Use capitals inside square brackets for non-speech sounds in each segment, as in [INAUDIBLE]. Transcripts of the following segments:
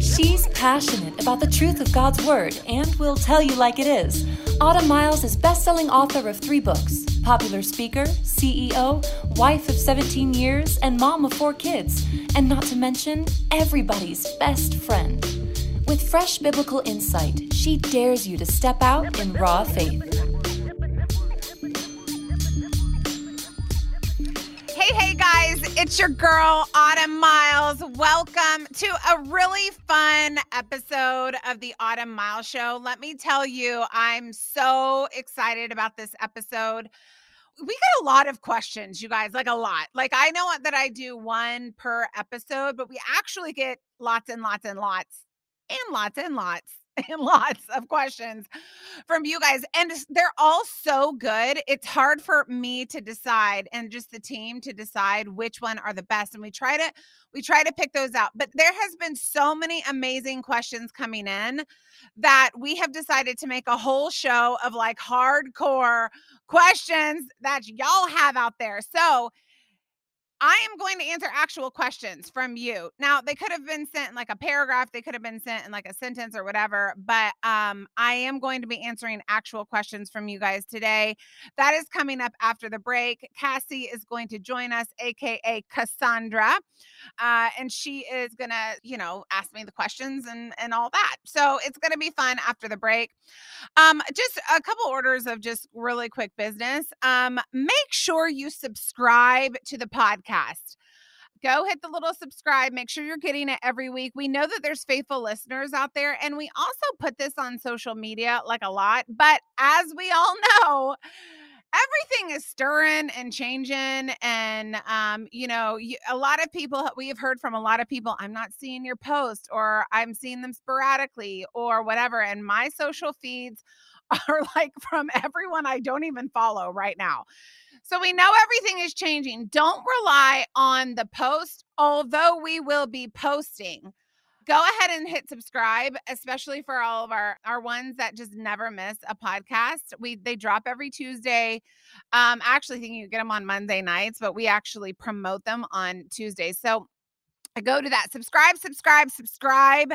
She's passionate about the truth of God's Word and will tell you like it is. Autumn Miles is best-selling author of three books, popular speaker, CEO, wife of 17 years, and mom of four kids, and not to mention everybody's best friend. With fresh biblical insight, she dares you to step out in raw faith. It's your girl, Autumn Miles. Welcome to a really fun episode of the Autumn Miles Show. Let me tell you, I'm so excited about this episode. We get a lot of questions, you guys, like a lot. Like, I know that I do one per episode, but we actually get lots and lots and lots and lots and lots [LAUGHS] and lots of questions from you guys and they're all so good it's hard for me to decide and just the team to decide which one are the best and we try to we try to pick those out but there has been so many amazing questions coming in that we have decided to make a whole show of like hardcore questions that y'all have out there so I am going to answer actual questions from you. Now, they could have been sent in like a paragraph, they could have been sent in like a sentence or whatever, but um I am going to be answering actual questions from you guys today. That is coming up after the break. Cassie is going to join us aka Cassandra. Uh and she is going to, you know, ask me the questions and and all that. So, it's going to be fun after the break. Um just a couple orders of just really quick business. Um make sure you subscribe to the podcast podcast. Go hit the little subscribe. Make sure you're getting it every week. We know that there's faithful listeners out there, and we also put this on social media like a lot. But as we all know, everything is stirring and changing and um you know you, a lot of people we have heard from a lot of people i'm not seeing your post or i'm seeing them sporadically or whatever and my social feeds [LAUGHS] are like from everyone i don't even follow right now so we know everything is changing. Don't rely on the post, although we will be posting. Go ahead and hit subscribe, especially for all of our our ones that just never miss a podcast. We they drop every Tuesday. Um, I actually think you get them on Monday nights, but we actually promote them on Tuesdays. So go to that. Subscribe, subscribe, subscribe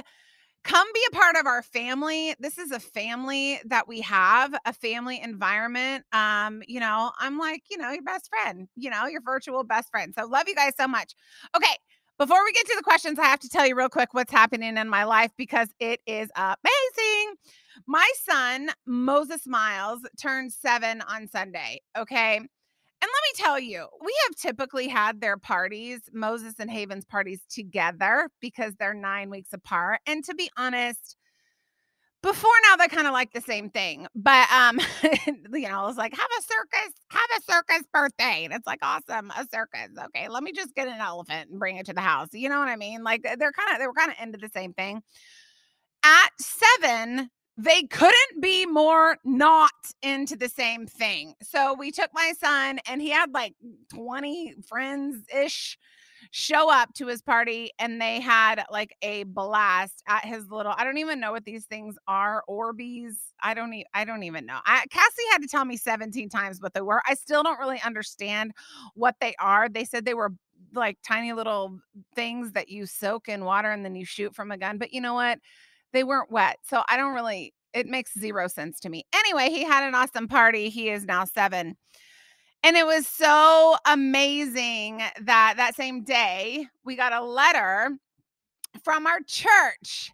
come be a part of our family this is a family that we have a family environment um you know i'm like you know your best friend you know your virtual best friend so love you guys so much. Okay before we get to the questions i have to tell you real quick what's happening in my life because it is amazing. My son moses miles turned seven on sunday okay and let me tell you, we have typically had their parties, Moses and Haven's parties together because they're nine weeks apart. And to be honest, before now they're kind of like the same thing. But um, [LAUGHS] you know, it's like have a circus, have a circus birthday. And it's like awesome, a circus. Okay, let me just get an elephant and bring it to the house. You know what I mean? Like they're kind of they were kind of into the same thing. At seven, they couldn't be more not into the same thing. So we took my son, and he had like 20 friends ish show up to his party and they had like a blast at his little I don't even know what these things are Orbeez? I don't e- I don't even know. I, Cassie had to tell me 17 times what they were. I still don't really understand what they are. They said they were like tiny little things that you soak in water and then you shoot from a gun but you know what they weren't wet. So I don't really, it makes zero sense to me. Anyway, he had an awesome party. He is now seven. And it was so amazing that that same day we got a letter from our church.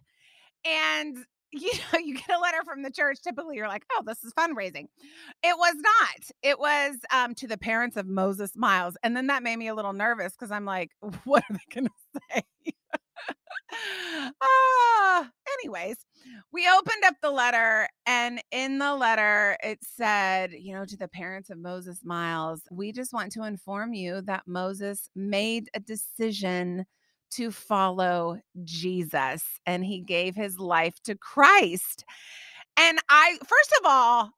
And you [LAUGHS] know, you get a letter from the church. Typically, you're like, oh, this is fundraising. It was not. It was um, to the parents of Moses Miles. And then that made me a little nervous because I'm like, [LAUGHS] what are they going [LAUGHS] to say? [LAUGHS] ah, anyways, we opened up the letter, and in the letter, it said, you know, to the parents of Moses Miles, we just want to inform you that Moses made a decision to follow Jesus and he gave his life to Christ. And I, first of all,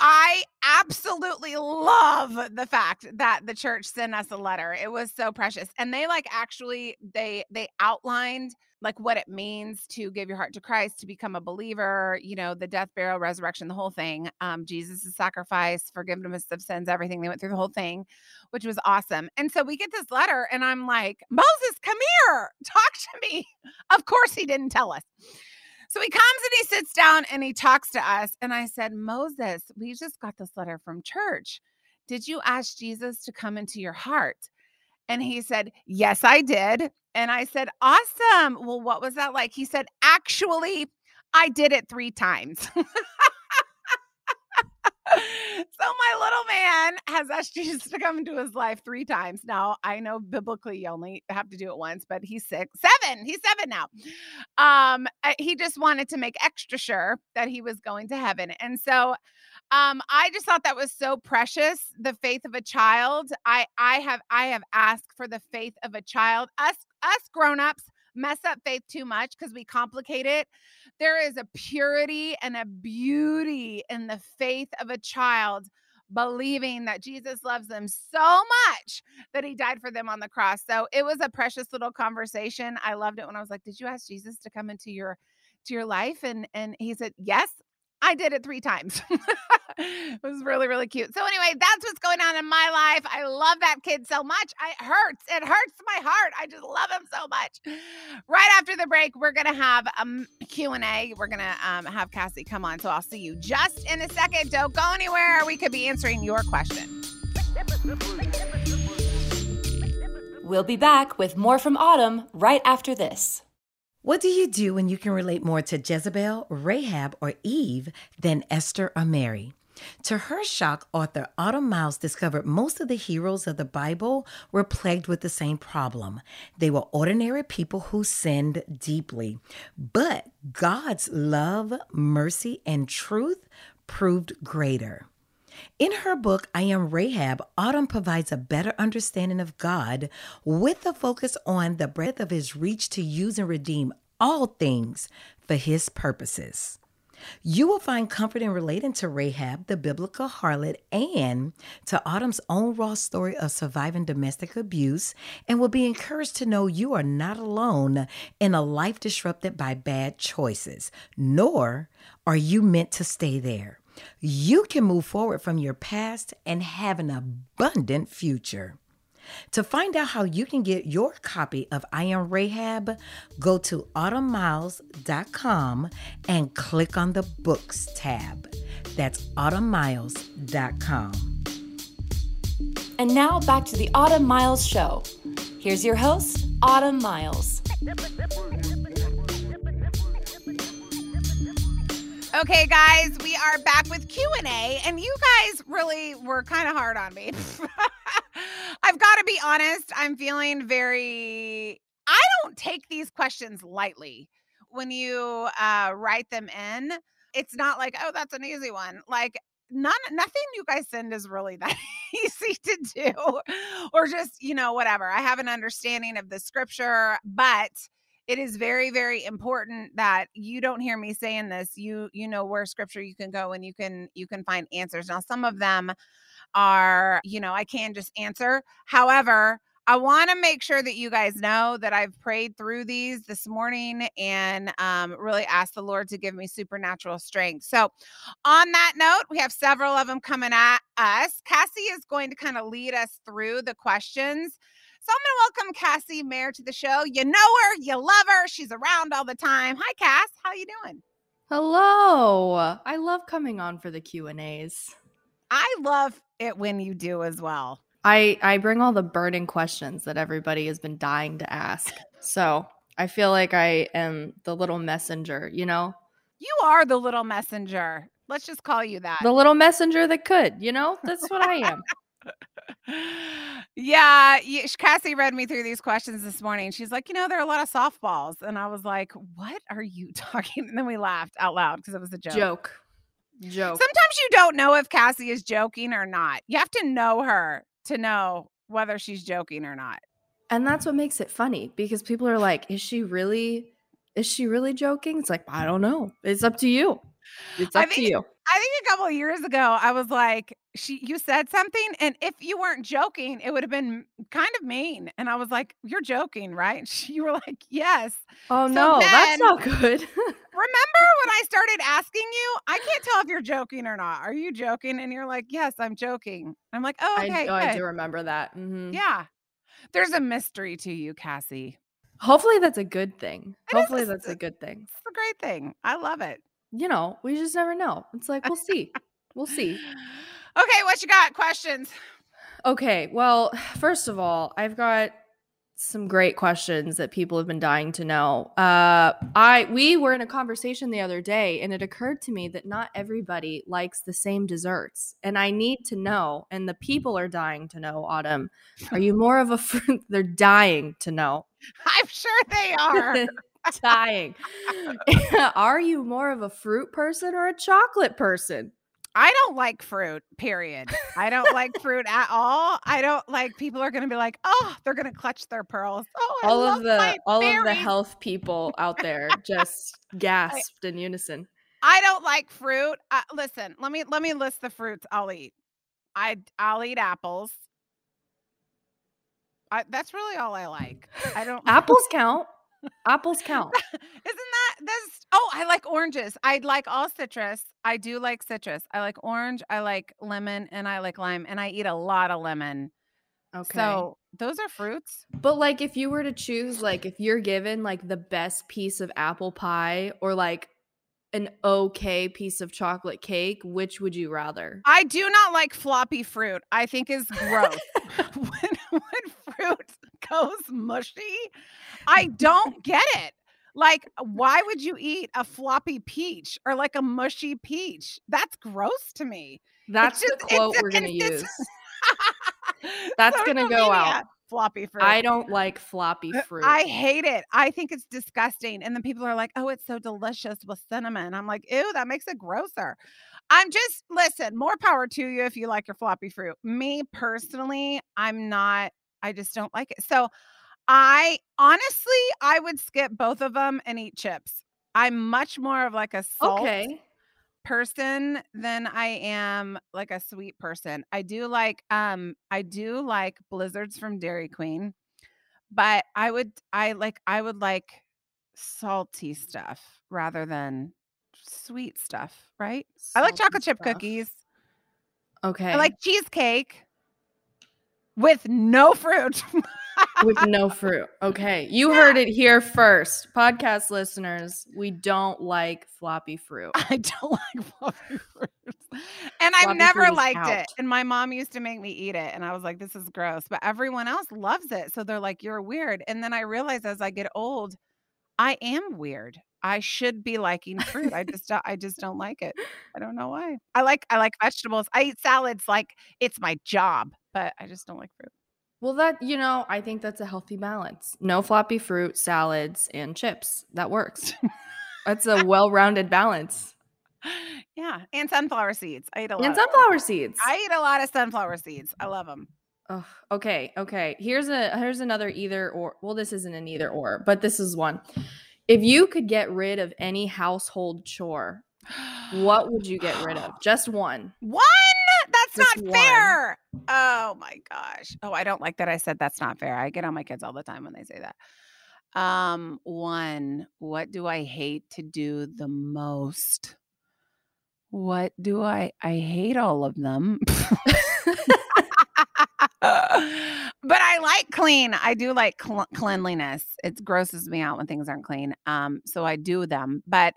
I absolutely love the fact that the church sent us a letter. It was so precious. And they like actually they they outlined like what it means to give your heart to Christ, to become a believer, you know, the death, burial, resurrection, the whole thing. Um, Jesus' sacrifice, forgiveness of sins, everything. They went through the whole thing, which was awesome. And so we get this letter, and I'm like, Moses, come here, talk to me. [LAUGHS] Of course, he didn't tell us. So he comes and he sits down and he talks to us. And I said, Moses, we just got this letter from church. Did you ask Jesus to come into your heart? And he said, Yes, I did. And I said, Awesome. Well, what was that like? He said, Actually, I did it three times. [LAUGHS] so my little man has asked Jesus to come into his life three times. Now I know biblically you only have to do it once, but he's six, seven. He's seven now. Um, he just wanted to make extra sure that he was going to heaven, and so um, I just thought that was so precious. The faith of a child. I I have I have asked for the faith of a child. Us us grown ups mess up faith too much because we complicate it. There is a purity and a beauty in the faith of a child believing that Jesus loves them so much that he died for them on the cross. So it was a precious little conversation. I loved it when I was like, "Did you ask Jesus to come into your to your life?" And and he said, "Yes, I did it 3 times." [LAUGHS] [LAUGHS] it was really, really cute. So, anyway, that's what's going on in my life. I love that kid so much. I, it hurts. It hurts my heart. I just love him so much. Right after the break, we're going to have a um, Q&A. We're going to um, have Cassie come on. So, I'll see you just in a second. Don't go anywhere. We could be answering your question. We'll be back with more from Autumn right after this. What do you do when you can relate more to Jezebel, Rahab, or Eve than Esther or Mary? To her shock, author Autumn Miles discovered most of the heroes of the Bible were plagued with the same problem. They were ordinary people who sinned deeply, but God's love, mercy, and truth proved greater. In her book, I Am Rahab, Autumn provides a better understanding of God with a focus on the breadth of his reach to use and redeem all things for his purposes. You will find comfort in relating to Rahab, the biblical harlot, and to Autumn's own raw story of surviving domestic abuse, and will be encouraged to know you are not alone in a life disrupted by bad choices, nor are you meant to stay there. You can move forward from your past and have an abundant future. To find out how you can get your copy of I Am Rahab, go to autumnmiles.com and click on the books tab. That's autumnmiles.com. And now back to the Autumn Miles Show. Here's your host, Autumn Miles. Okay, guys, we are back with Q and A, and you guys really were kind of hard on me. [LAUGHS] I've got to be honest. I'm feeling very. I don't take these questions lightly. When you uh, write them in, it's not like, oh, that's an easy one. Like none, nothing you guys send is really that [LAUGHS] easy to do, [LAUGHS] or just you know whatever. I have an understanding of the scripture, but it is very very important that you don't hear me saying this you you know where scripture you can go and you can you can find answers now some of them are, you know, I can just answer. However, I want to make sure that you guys know that I've prayed through these this morning and um, really asked the Lord to give me supernatural strength. So, on that note, we have several of them coming at us. Cassie is going to kind of lead us through the questions. So, I'm going to welcome Cassie Mayer to the show. You know her, you love her, she's around all the time. Hi, Cass. How you doing? Hello. I love coming on for the Q and A's. I love it when you do as well. I I bring all the burning questions that everybody has been dying to ask. So I feel like I am the little messenger, you know? You are the little messenger. Let's just call you that. The little messenger that could, you know? That's what I am. [LAUGHS] yeah, Cassie read me through these questions this morning. She's like, you know, there are a lot of softballs. And I was like, what are you [LAUGHS] talking? And then we laughed out loud because it was a joke. Joke. Joke. Sometimes you don't know if Cassie is joking or not. You have to know her to know whether she's joking or not. And that's what makes it funny because people are like, is she really is she really joking? It's like, I don't know. It's up to you. It's up think, to you. I think a couple of years ago, I was like, she you said something, and if you weren't joking, it would have been kind of mean. And I was like, You're joking, right? And [LAUGHS] she, you were like, Yes. Oh So no, that's not good. [LAUGHS] Remember when I started asking you? I can't tell if you're joking or not. Are you joking? And you're like, Yes, I'm joking. I'm like, Oh, I, okay. oh, I do remember that. Mhm. Yeah. There's a mystery to you, Cassie. Hopefully that's a good thing. It Hopefully that's a good thing. It's a great thing. I love it. You know, we just never know. It's like we'll see. We'll see. [SIGHS] Okay, what you got? Questions? Okay, well, [SIGHS] first of all, I've got some great questions that people have been dying to know. Uh, I we were in a conversation the other day, and it occurred to me that not everybody likes the same desserts, and I need to know. And the people are dying to know. Autumn, are you [LAUGHS] more of a fruit? [LAUGHS] They're dying to know. I'm sure they are. [LAUGHS] dying. are you more of a fruit person or a chocolate person? I don't like fruit, period. I don't like fruit at all. I don't like people are going to be like, oh, they're going to clutch their pearls. Oh, I all of the all of the health people out there [LAUGHS] just gasped in unison. I don't like fruit. Uh, listen, let me let me list the fruits I'll eat. I I'll eat apples. I, that's really all I like. I don't. Apples count. Apples count. [LAUGHS] Isn't that that's? Oh, I like oranges. I like all citrus. I do like citrus. I like orange. I like lemon, and I like lime, and I eat a lot of lemon. Okay. So those are fruits. but like if you were to choose like if you're given like the best piece of apple pie or like an okay piece of chocolate cake, which would you rather? I do not like floppy fruit. I think is [LAUGHS] gross. [LAUGHS] when, when fruit goes [LAUGHS] mushy, I [LAUGHS] don't get it. Like, uh, why would you eat a floppy peach or like a mushy peach? That's gross to me. That's just- the quote we're gonna use. [LAUGHS] That's gonna go out. Floppy fruit. I don't like floppy uh, fruit. I hate it. I think it's disgusting. And then people are like, oh, it's so delicious with cinnamon. I'm like, ew, that makes it grosser. I'm just, listen, more power to you if you like your floppy fruit. Me mm. personally, I'm not, I just don't like it. So I honestly, I would skip both of them and eat chips. I'm much more of like a salt okay. person than I am like a sweet person. I do like um I do like blizzards from Dairy Queen, but I would I like I would like salty stuff rather than sweet stuff, right? I like chocolate chip stuff. cookies. Okay. I like cheesecake with no fruit. [LAUGHS] with no fruit. Okay. You heard it here first. Podcast listeners, we don't like floppy fruit. I don't like floppy fruits. And I've never fruit liked it. And my mom used to make me eat it. And I was like, this is gross. But everyone else loves it. So they're like, you're weird. And then I realized as I get old, I am weird. I should be liking fruit. I just don't- I just don't like it. I don't know why. I like I like vegetables. I eat salads like it's my job, but I just don't like fruit. Well, that, you know, I think that's a healthy balance. No floppy fruit, salads, and chips. That works. [LAUGHS] That's a well rounded balance. Yeah. And sunflower seeds. I eat a lot. And of- sunflower seeds. I eat a lot of sunflower seeds. I love them. Okay, okay. Here's a here's another either or. Well, this isn't an either or, but this is one. If you could get rid of any household chore, what would you get rid of? [GASPS] Just one. One? That's not one. fair. Oh my gosh. Oh, I don't like that I said that's not fair. I get on my kids all the time when they say that. Um, one, what do I hate to do the most? What do I I hate all of them. [LAUGHS] but I like clean. I do like cl- cleanliness. It grosses me out when things aren't clean. Um, so I do them. But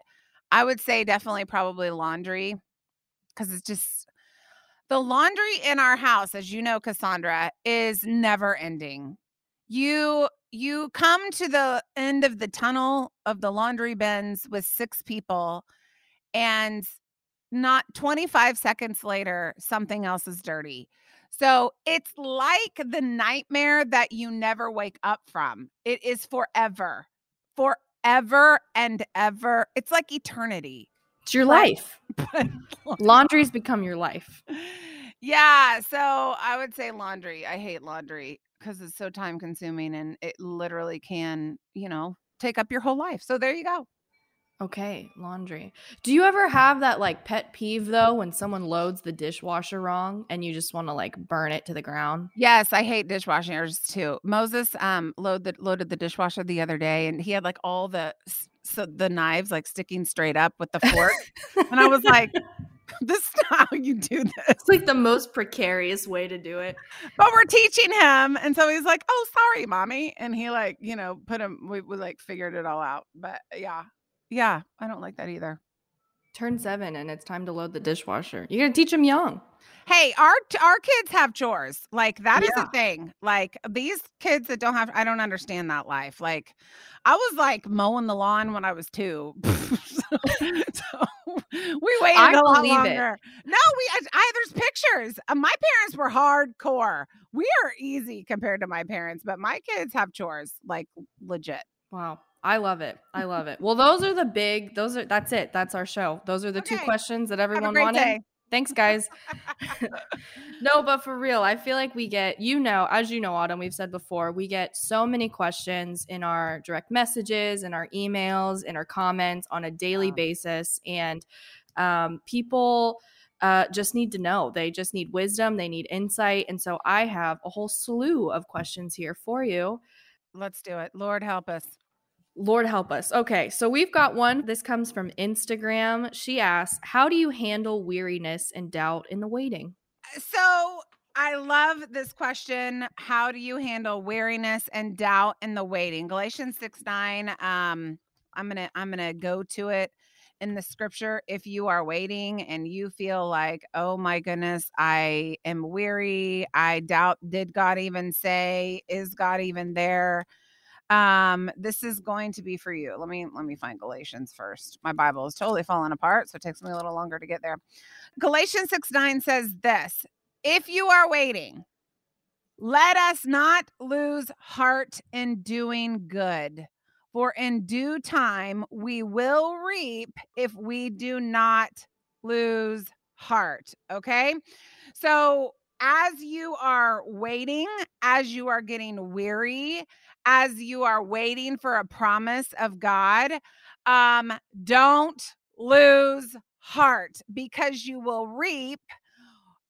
I would say definitely probably laundry because it's just the laundry in our house, as you know, Cassandra, is never ending. You you come to the end of the tunnel of the laundry bins with six people, and not 25 seconds later, something else is dirty. So it's like the nightmare that you never wake up from. It is forever, forever and ever. It's like eternity. It's your life. [LAUGHS] Laundry's become your life. yeah. So I would say laundry. I hate laundry because it's so time consuming and it literally can, you know, take up your whole life. So there you go. Okay, laundry. Do you ever have that like pet peeve though when someone loads the dishwasher wrong and you just want to like burn it to the ground? Yes, I hate dishwashers too. Moses um load the, loaded the dishwasher the other day and he had like all the so the knives like sticking straight up with the fork. and I was like, [LAUGHS] [LAUGHS] this is not how you do this. It's like the most precarious way to do it. But we're teaching him. And so he's like, oh, sorry, mommy. And he like, you know, put him, we, we like figured it all out. But yeah, yeah, I don't like that either. Turn seven and it's time to load the dishwasher. You're to teach them young. Hey, our our kids have chores. Like that is a thing. Like these kids that don't have I don't understand that life. Like I was like mowing the lawn when I was 2. so, [LAUGHS] so we waited I a lot believe it. longer. No, we I, I there's pictures. Uh, my parents were hardcore. We are easy compared to my parents, but my kids have chores like legit. Wow. I love it. I love it. Well, those are the big, those are, that's it. That's our show. Those are the two questions that everyone wanted. day. Thanks, [LAUGHS] guys. [LAUGHS] no, but for real, I feel like we get, you know, as you know, Autumn, we've said before, we get so many questions in our direct messages, in our emails, in our comments on a daily Wow. basis. And um, people uh, just need to know. They just need wisdom, they need insight. And so I have a whole slew of questions here for you. Let's do it. Lord help us. Lord help us. Okay, so we've got one. This comes from Instagram. She asks, How do you handle weariness and doubt in the waiting? So I love this question. How do you handle weariness and doubt in the waiting? Galatians 6 9. Um, I'm gonna I'm gonna go to it in the scripture. If you are waiting and you feel like, oh my goodness, I am weary, I doubt, did God even say, is God even there? Um this is going to be for you. Let me let me find galatians first. My bible is totally falling apart so it takes me a little longer to get there. Galatians 6 9 says this if you are waiting let us not lose heart in doing good for in due time we will reap if we do not lose heart okay? So as you are waiting as you are getting weary as you are waiting for a promise of God, um, don't lose heart because you will reap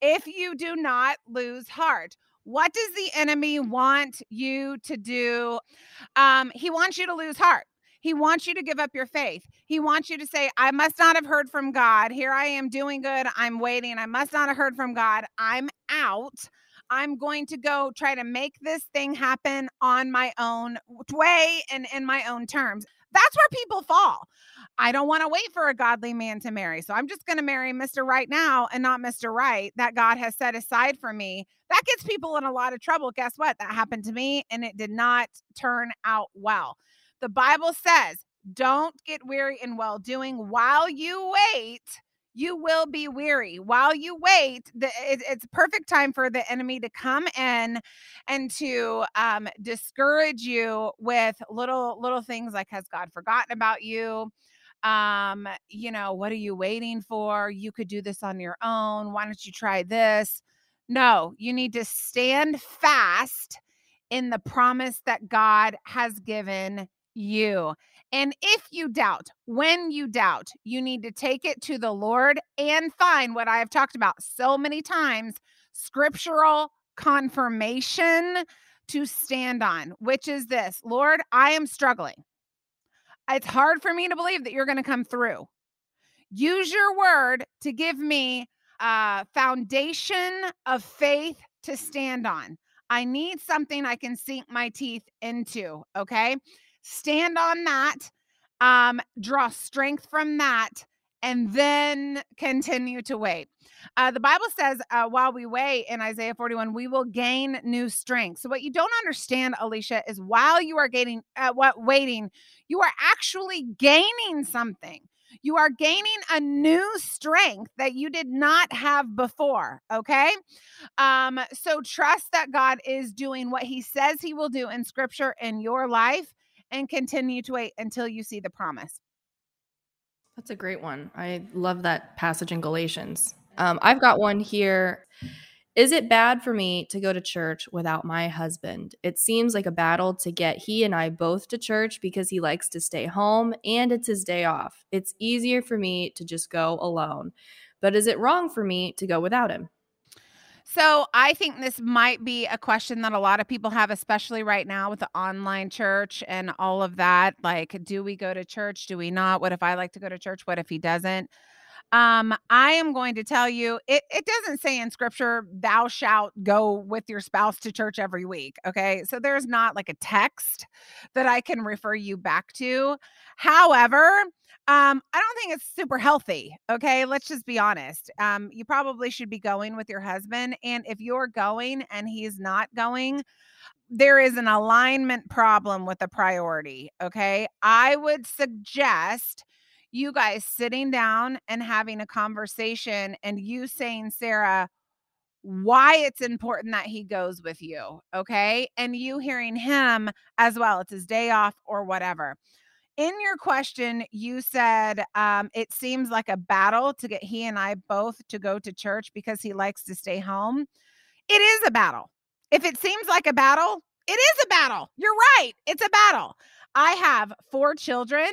if you do not lose heart. What does the enemy want you to do? Um, he wants you to lose heart. He wants you to give up your faith. He wants you to say, I must not have heard from God. Here I am doing good. I'm waiting. I must not have heard from God. I'm out. I'm going to go try to make this thing happen on my own way and in my own terms. That's where people fall. I don't want to wait for a godly man to marry. So I'm just going to marry Mr. Right now and not Mr. Right that God has set aside for me. That gets people in a lot of trouble. Guess what? That happened to me and it did not turn out well. The Bible says, don't get weary in well doing. While you wait you will be weary. While you wait the, it, it's perfect time for the enemy to come in and to um, discourage you with little little things like has god forgotten about you? Um you know what are you waiting for? You could do this on your own. Why don't you try this? No you need to stand fast in the promise that god has given you and if you doubt, when you doubt, you need to take it to the Lord and find what I have talked about so many times scriptural confirmation to stand on, which is this Lord, I am struggling. It's hard for me to believe that you're going to come through. Use your word to give me a foundation of faith to stand on. I need something I can sink my teeth into. Okay stand on that, um, draw strength from that, and then continue to wait. Uh, the Bible says, uh, while we wait in Isaiah 41, we will gain new strength. So, what you don't understand, Alicia, is while you are getting, uh, what waiting, you are actually gaining something. You are gaining a new strength that you did not have before. Okay. Um, so trust that God is doing what he says he will do in scripture in your life and continue to wait until you see the promise. That's a great one. I love that passage in Galatians. Um, I've got one here. Is it bad for me to go to church without my husband? It seems like a battle to get he and I both to church because he likes to stay home and it's his day off. It's easier for me to just go alone. But is it wrong for me to go without him? So I think this might be a question that a lot of people have, especially right now with the online church and all of that. Like, do we go to church? Do we not? What if I like to go to church? What if he doesn't? Um, I am going to tell you, it, it doesn't say in scripture, thou shalt go with your spouse to church every week. Okay. So there's not like a text that I can refer you back to. However, um, I don't think it's super healthy. Okay. Let's just be honest. Um, you probably should be going with your husband. And if you're going and he's not going, there is an alignment problem with the priority. Okay. I would suggest you guys sitting down and having a conversation and you saying, Sarah, why it's important that he goes with you. Okay. And you hearing him as well. It's his day off or whatever. In your question, you said um, it seems like a battle to get he and I both to go to church because he likes to stay home. It is a battle. If it seems like a battle, it is a battle. You're right. It's a battle. I have four children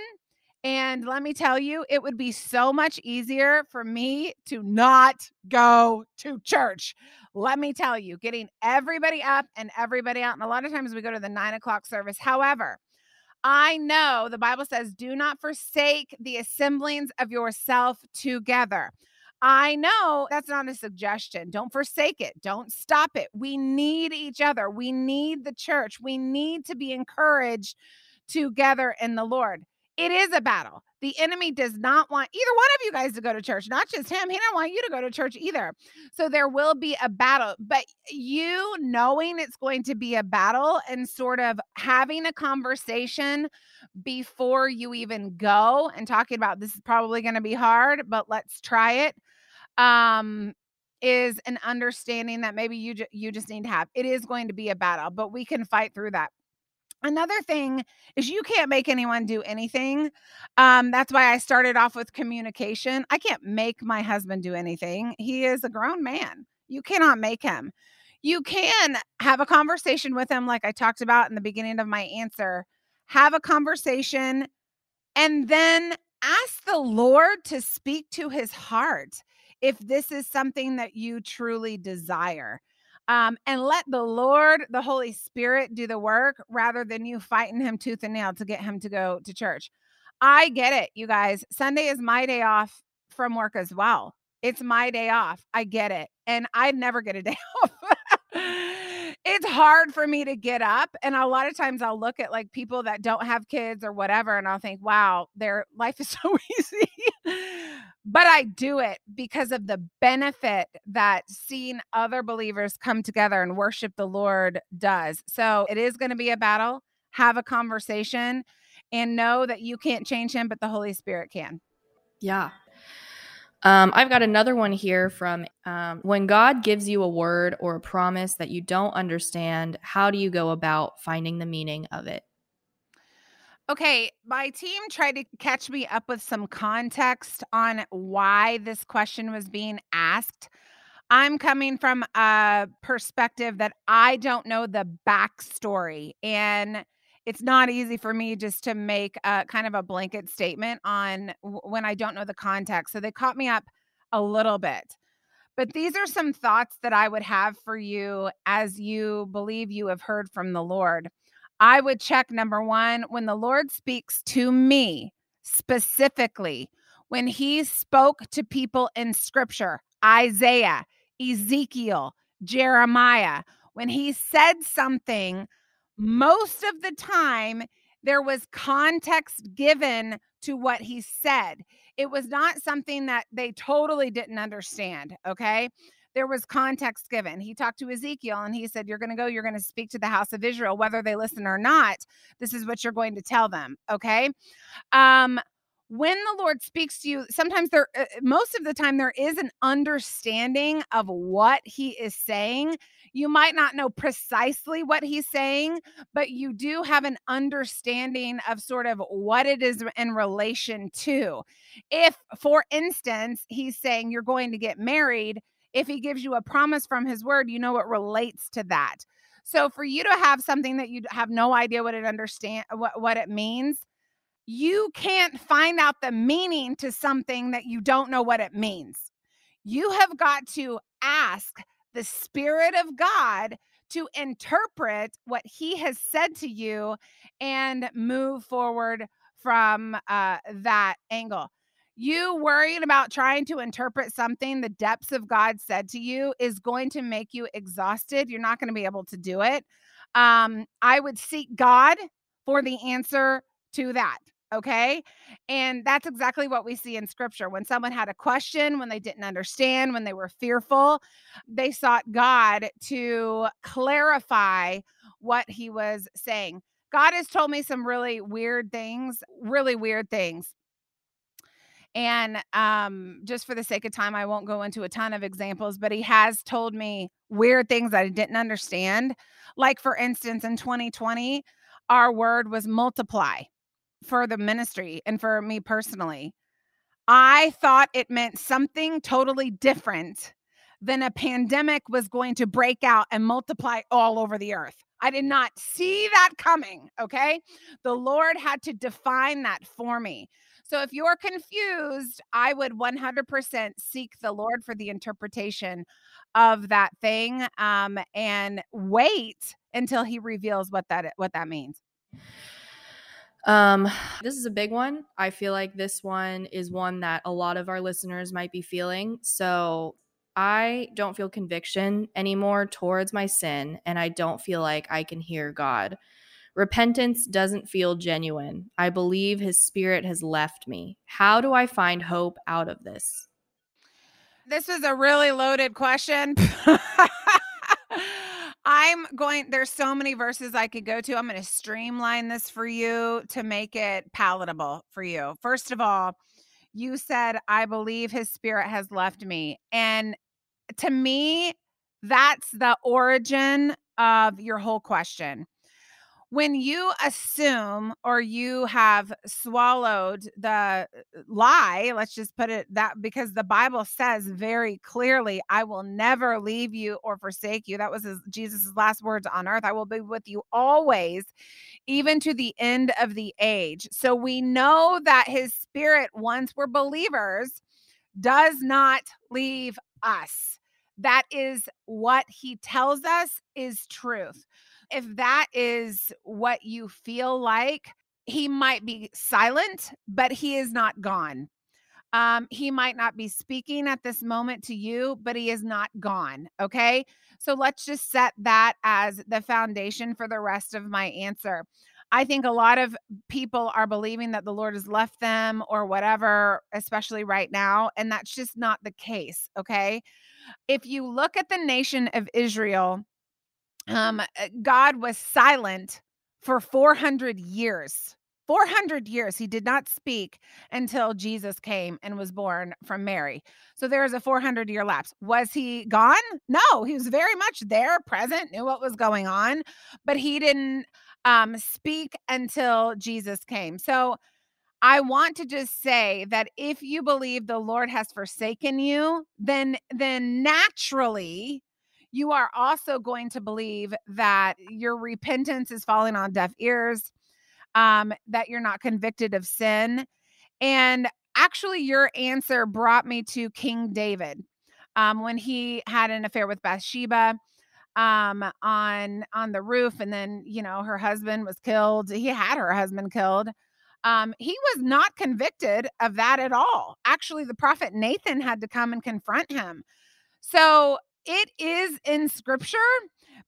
and let me tell you, it would be so much easier for me to not go to church. Let me tell you, getting everybody up and everybody out. And a lot of times we go to the nine o'clock service. However, I know the Bible says, do not forsake the assemblings of yourself together. I know that's not a suggestion. Don't forsake it. Don't stop it. We need each other. We need the church. We need to be encouraged together in the Lord it is a battle. The enemy does not want either one of you guys to go to church, not just him. He don't want you to go to church either. So there will be a battle, but you knowing it's going to be a battle and sort of having a conversation before you even go and talking about this is probably going to be hard, but let's try it. Um is an understanding that maybe you ju- you just need to have. It is going to be a battle, but we can fight through that. Another thing is you can't make anyone do anything. Um, that's why I started off with communication. I can't make my husband do anything. He is a grown man. You cannot make him. You can have a conversation with him, like I talked about in the beginning of my answer. Have a conversation and then ask the Lord to speak to his heart if this is something that you truly desire um, and let the Lord, the Holy Spirit, do the work rather than you fighting him tooth and nail to get him to go to church. I get it, you guys. Sunday is my day off from work as well. It's my day off. I get it. And I never get a day [LAUGHS] off. It's hard for me to get up. And a lot of times I'll look at like people that don't have kids or whatever, and I'll think, wow, their [LAUGHS] life is so easy but I do it because of the benefit that seeing other believers come together and worship the Lord does. So it is going to be a battle. Have a conversation and know that you can't change him, but the Holy Spirit can. Yeah. Um, I've got another one here from um, when God gives you a word or a promise that you don't understand, how do you go about finding the meaning of it? Okay, my team tried to catch me up with some context on why this question was being asked. I'm coming from a perspective that I don't know the backstory. And it's not easy for me just to make a kind of a blanket statement on when I don't know the context. So they caught me up a little bit. But these are some thoughts that I would have for you as you believe you have heard from the Lord. I would check number one when the Lord speaks to me specifically, when he spoke to people in scripture, Isaiah, Ezekiel, Jeremiah, when he said something, most of the time there was context given to what he said. It was not something that they totally didn't understand. Okay there was context given. He talked to Ezekiel and he said, You're going to go, you're going to speak to the house of Israel, whether they listen or not. This is what you're going to tell them. Okay. Um, when the Lord speaks to you, sometimes there, uh, most of the time, there is an understanding of what He is saying. You might not know precisely what He's saying, but you do have an understanding of sort of what it is in relation to. If, for instance, He's saying you're going to get married, If he gives you a promise from his word, you know it relates to that. So for you to have something that you have no idea what it understand what, what it means, you can't find out the meaning to something that you don't know what it means. You have got to ask the Spirit of God to interpret what He has said to you and move forward from uh, that angle. You worrying about trying to interpret something the depths of God said to you is going to make you exhausted. You're not going to be able to do it. Um, I would seek God for the answer to that. Okay. And that's exactly what we see in scripture. When someone had a question, when they didn't understand, when they were fearful, they sought God to clarify what he was saying. God has told me some really weird things, really weird things. And um, just for the sake of time, I won't go into a ton of examples, but he has told me weird things that I didn't understand. Like, for instance, in 2020, our word was multiply for the ministry and for me personally. I thought it meant something totally different than a pandemic was going to break out and multiply all over the earth. I did not see that coming. Okay. The Lord had to define that for me. So if you're confused, I would 100% seek the Lord for the interpretation of that thing um, and wait until he reveals what that what that means. Um, [SIGHS] this is a big one. I feel like this one is one that a lot of our listeners might be feeling. So I don't feel conviction anymore towards my sin, and I don't feel like I can hear God. Repentance doesn't feel genuine. I believe his spirit has left me. How do I find hope out of this? This was a really loaded question. [LAUGHS] I'm going, there's so many verses I could go to. I'm going to streamline this for you to make it palatable for you. First of all, you said, I believe his spirit has left me. And to me, that's the origin of your whole question when you assume or you have swallowed the uh, lie, let's just put it that because the Bible says very clearly, I will never leave you or forsake you. That was Jesus' last words on earth. I will be with you always, even to the end of the age. So we know that his spirit, once we're believers, does not leave us. That is what he tells us is truth if that is what you feel like, he might be silent, but he is not gone. Um, he might not be speaking at this moment to you, but he is not gone. Okay. So let's just set that as the foundation for the rest of my answer. I think a lot of people are believing that the Lord has left them or whatever, especially right now. And that's just not the case. Okay. If you look at the nation of Israel, um, uh, God was silent for 400 years. 400 years he did not speak until Jesus came and was born from Mary. So there is a 400 year lapse. Was he gone? No, he was very much there, present, knew what was going on, but he didn't um, speak until Jesus came. So I want to just say that if you believe the Lord has forsaken you, then then naturally you are also going to believe that your repentance is falling on deaf ears, um, that you're not convicted of sin. And actually, your answer brought me to King David um, when he had an affair with Bathsheba um on on the roof and then you know her husband was killed he had her husband killed um he was not convicted of that at all actually the prophet nathan had to come and confront him so it is in scripture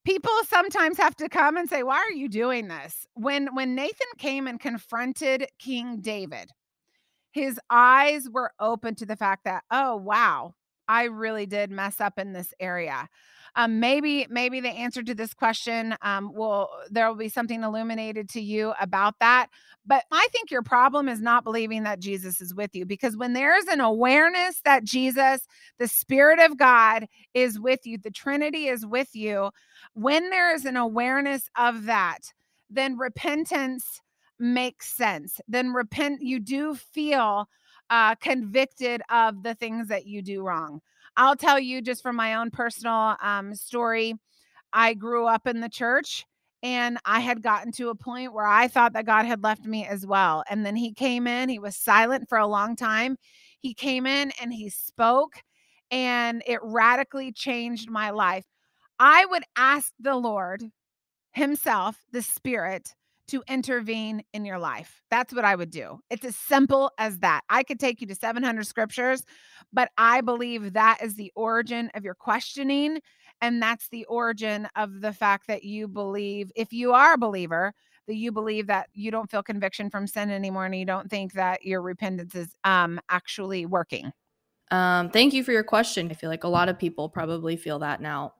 people sometimes have to come and say why are you doing this? When when nathan came and confronted king david his eyes were open to the fact that oh wow i really did mess up in this area um, maybe maybe the answer to this question um, will there will be something illuminated to you about that but i think your problem is not believing that jesus is with you because when there's an awareness that jesus the spirit of god is with you the trinity is with you when there is an awareness of that then repentance makes sense then repent you do feel uh, convicted of the things that you do wrong I'll tell you just from my own personal um, story. I grew up in the church and I had gotten to a point where I thought that God had left me as well. And then he came in, he was silent for a long time. He came in and he spoke, and it radically changed my life. I would ask the Lord Himself, the Spirit, to intervene in your life. That's what I would do. It's as simple as that. I could take you to 700 scriptures, but I believe that is the origin of your questioning. And that's the origin of the fact that you believe, if you are a believer, that you believe that you don't feel conviction from sin anymore and you don't think that your repentance is um, actually working. Um, thank you for your question. I feel like a lot of people probably feel that now.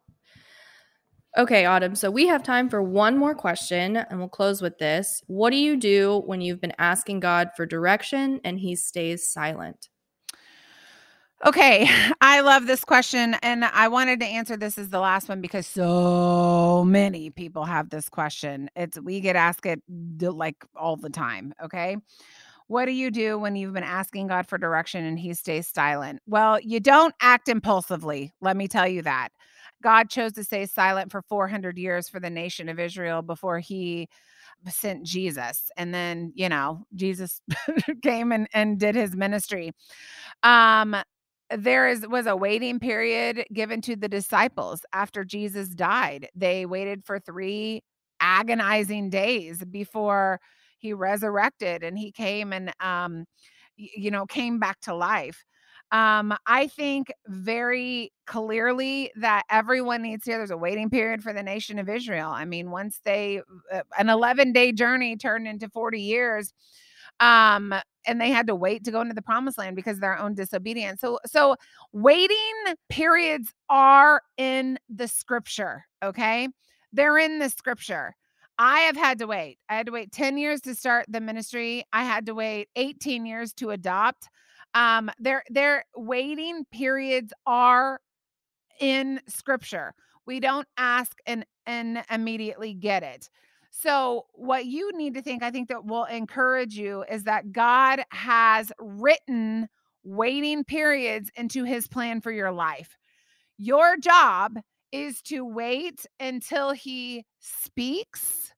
Okay, Autumn. So we have time for one more question and we'll close with this. What do you do when you've been asking God for direction and he stays silent? Okay, [LAUGHS] I love this question. And I wanted to answer this as the last one because so many people have this question. It's we get asked it like all the time. Okay. What do you do when you've been asking God for direction and he stays silent? Well, you don't act impulsively. Let me tell you that. God chose to stay silent for 400 years for the nation of Israel before he sent Jesus. And then, you know, Jesus [LAUGHS] came and, and did his ministry. Um, there is was a waiting period given to the disciples after Jesus died. They waited for 3 agonizing days before he resurrected and he came and um you know came back to life um, I think very clearly that everyone needs here. there's a waiting period for the nation of Israel. I mean, once they, uh, an 11 day journey turned into 40 years, um, and they had to wait to go into the promised land because of their own disobedience. So, so waiting periods are in the scripture. Okay. They're in the scripture. I have had to wait. I had to wait 10 years to start the ministry. I had to wait 18 years to adopt um their their waiting periods are in scripture. We don't ask and and immediately get it. So what you need to think i think that will encourage you is that god has written waiting periods into his plan for your life. Your job is to wait until he speaks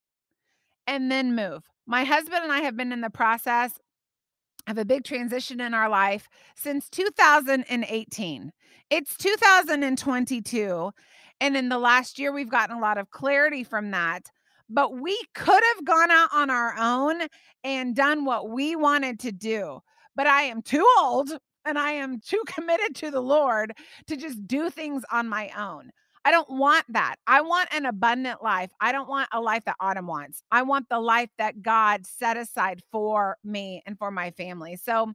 and then move. My husband and i have been in the process of a big transition in our life since 2018. It's 2022. And in the last year, we've gotten a lot of clarity from that. But we could have gone out on our own and done what we wanted to do. But I am too old and I am too [LAUGHS] committed to the Lord to just do things on my own. I don't want that. I want an abundant life. I don't want a life that Autumn wants. I want the life that God set aside for me and for my family. So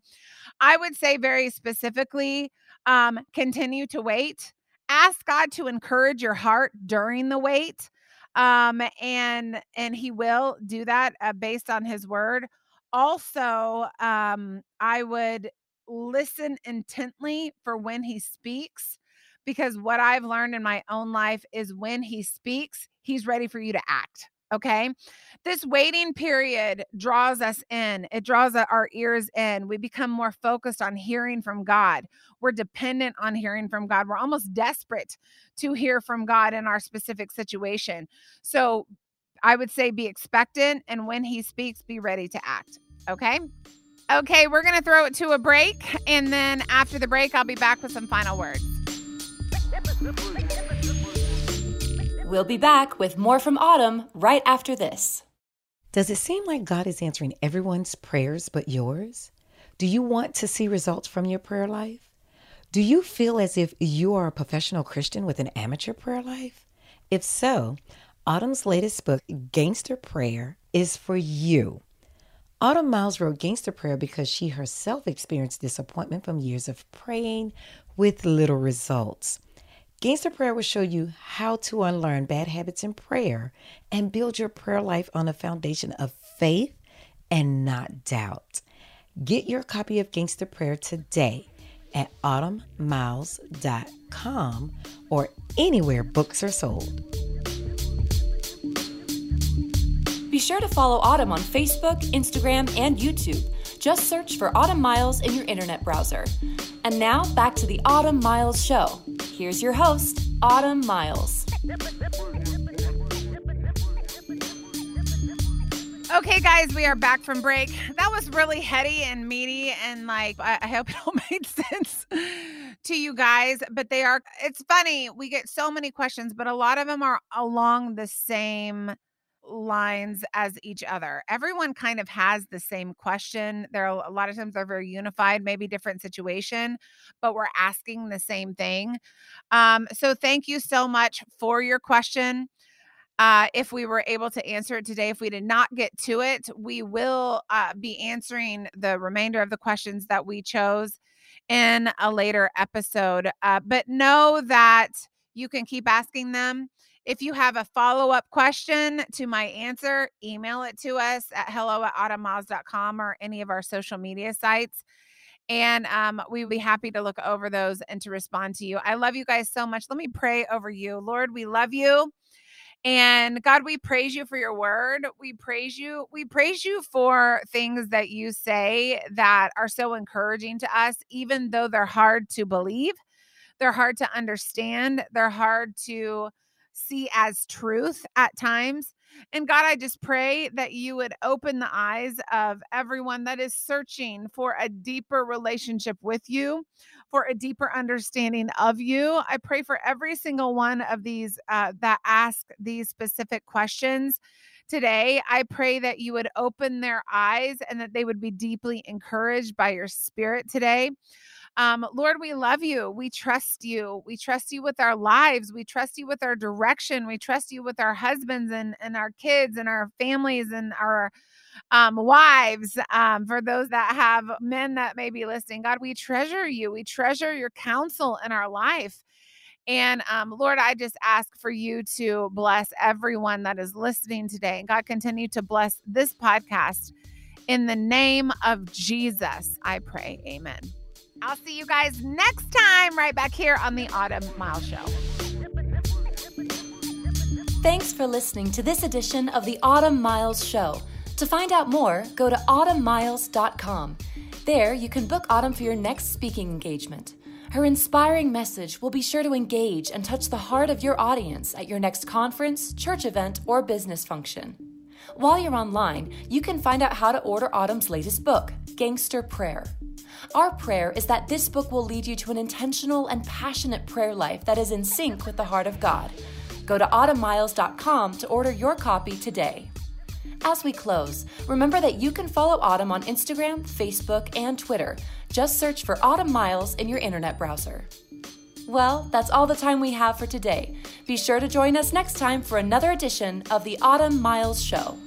I would say very specifically um, continue to wait. Ask God to encourage your heart during the wait. Um, and and he will do that uh, based on his word. Also, um, I would listen intently for when he speaks because what I've learned in my own life is when he speaks, he's ready for you to act. Okay. This waiting period draws us in, it draws our ears in. We become more focused on hearing from God. We're dependent on hearing from God. We're almost desperate to hear from God in our specific situation. So I would say be expectant. And when he speaks, be ready to act. Okay. Okay. We're going to throw it to a break. And then after the break, I'll be back with some final words. We'll be back with more from Autumn right after this. Does it seem like God is answering everyone's prayers but yours? Do you want to see results from your prayer life? Do you feel as if you are a professional Christian with an amateur prayer life? If so, Autumn's latest book, Gangster Prayer, is for you. Autumn Miles wrote Gangster Prayer because she herself experienced disappointment from years of praying with little results. Gangster Prayer will show you how to unlearn bad habits in prayer and build your prayer life on a foundation of faith and not doubt. Get your copy of Gangster Prayer today at autumnmiles.com or anywhere books are sold. Be sure to follow Autumn on Facebook, Instagram, and YouTube. Just search for Autumn Miles in your internet browser. And now back to the Autumn Miles Show. Here's your host, Autumn Miles. Okay, guys, we are back from break. That was really heady and meaty, and like, I, I hope it [LAUGHS] all made sense to you guys. But they are, it's funny. We get so many questions, but a lot of them are along the same lines as each other. Everyone kind of has the same question. There are a lot of times they're very unified, maybe different situation, but we're asking the same thing. Um, so thank you so much for your question. Uh, if we were able to answer it today, if we did not get to it, we will uh, be answering the remainder of the questions that we chose in a later episode. Uh, but know that you can keep asking them. If you have a follow up question to my answer, email it to us at hello at autumnmiles.com or any of our social media sites. And um, we'd be happy to look over those and to respond to you. I love you guys so much. Let me pray over you. Lord, we love you. And God, we praise you for your word. We praise you. We praise you for things that you say that are so encouraging to us, even though they're hard to believe, they're hard to understand, they're hard to see as truth at times. And God, I just pray that you would open the eyes of everyone that is searching for a deeper relationship with you, for a deeper understanding of you. I pray for every single one of these uh, that ask these specific questions today. I pray that you would open their eyes and that they would be deeply encouraged by your spirit today. Um, Lord, we love you. We trust you. We trust you with our lives. We trust you with our direction. We trust you with our husbands and, and our kids and our families and our um, wives. Um, for those that have men that may be listening, God, we treasure you. We treasure your counsel in our life. And um, Lord, I just ask for you to bless everyone that is listening today. And God, continue to bless this podcast. In the name of Jesus, I pray. Amen. I'll see you guys next time, right back here on the Autumn Miles Show. Thanks for listening to this edition of the Autumn Miles Show. To find out more, go to autumnmiles.com. There, you can book Autumn for your next speaking engagement. Her inspiring message will be sure to engage and touch the heart of your audience at your next conference, church event, or business function. While you're online, you can find out how to order Autumn's latest book, Gangster Prayer. Our prayer is that this book will lead you to an intentional and passionate prayer life that is in sync with the heart of God. Go to autumnmiles.com to order your copy today. As we close, remember that you can follow Autumn on Instagram, Facebook, and Twitter. Just search for Autumn Miles in your internet browser. Well, that's all the time we have for today. Be sure to join us next time for another edition of the Autumn Miles Show.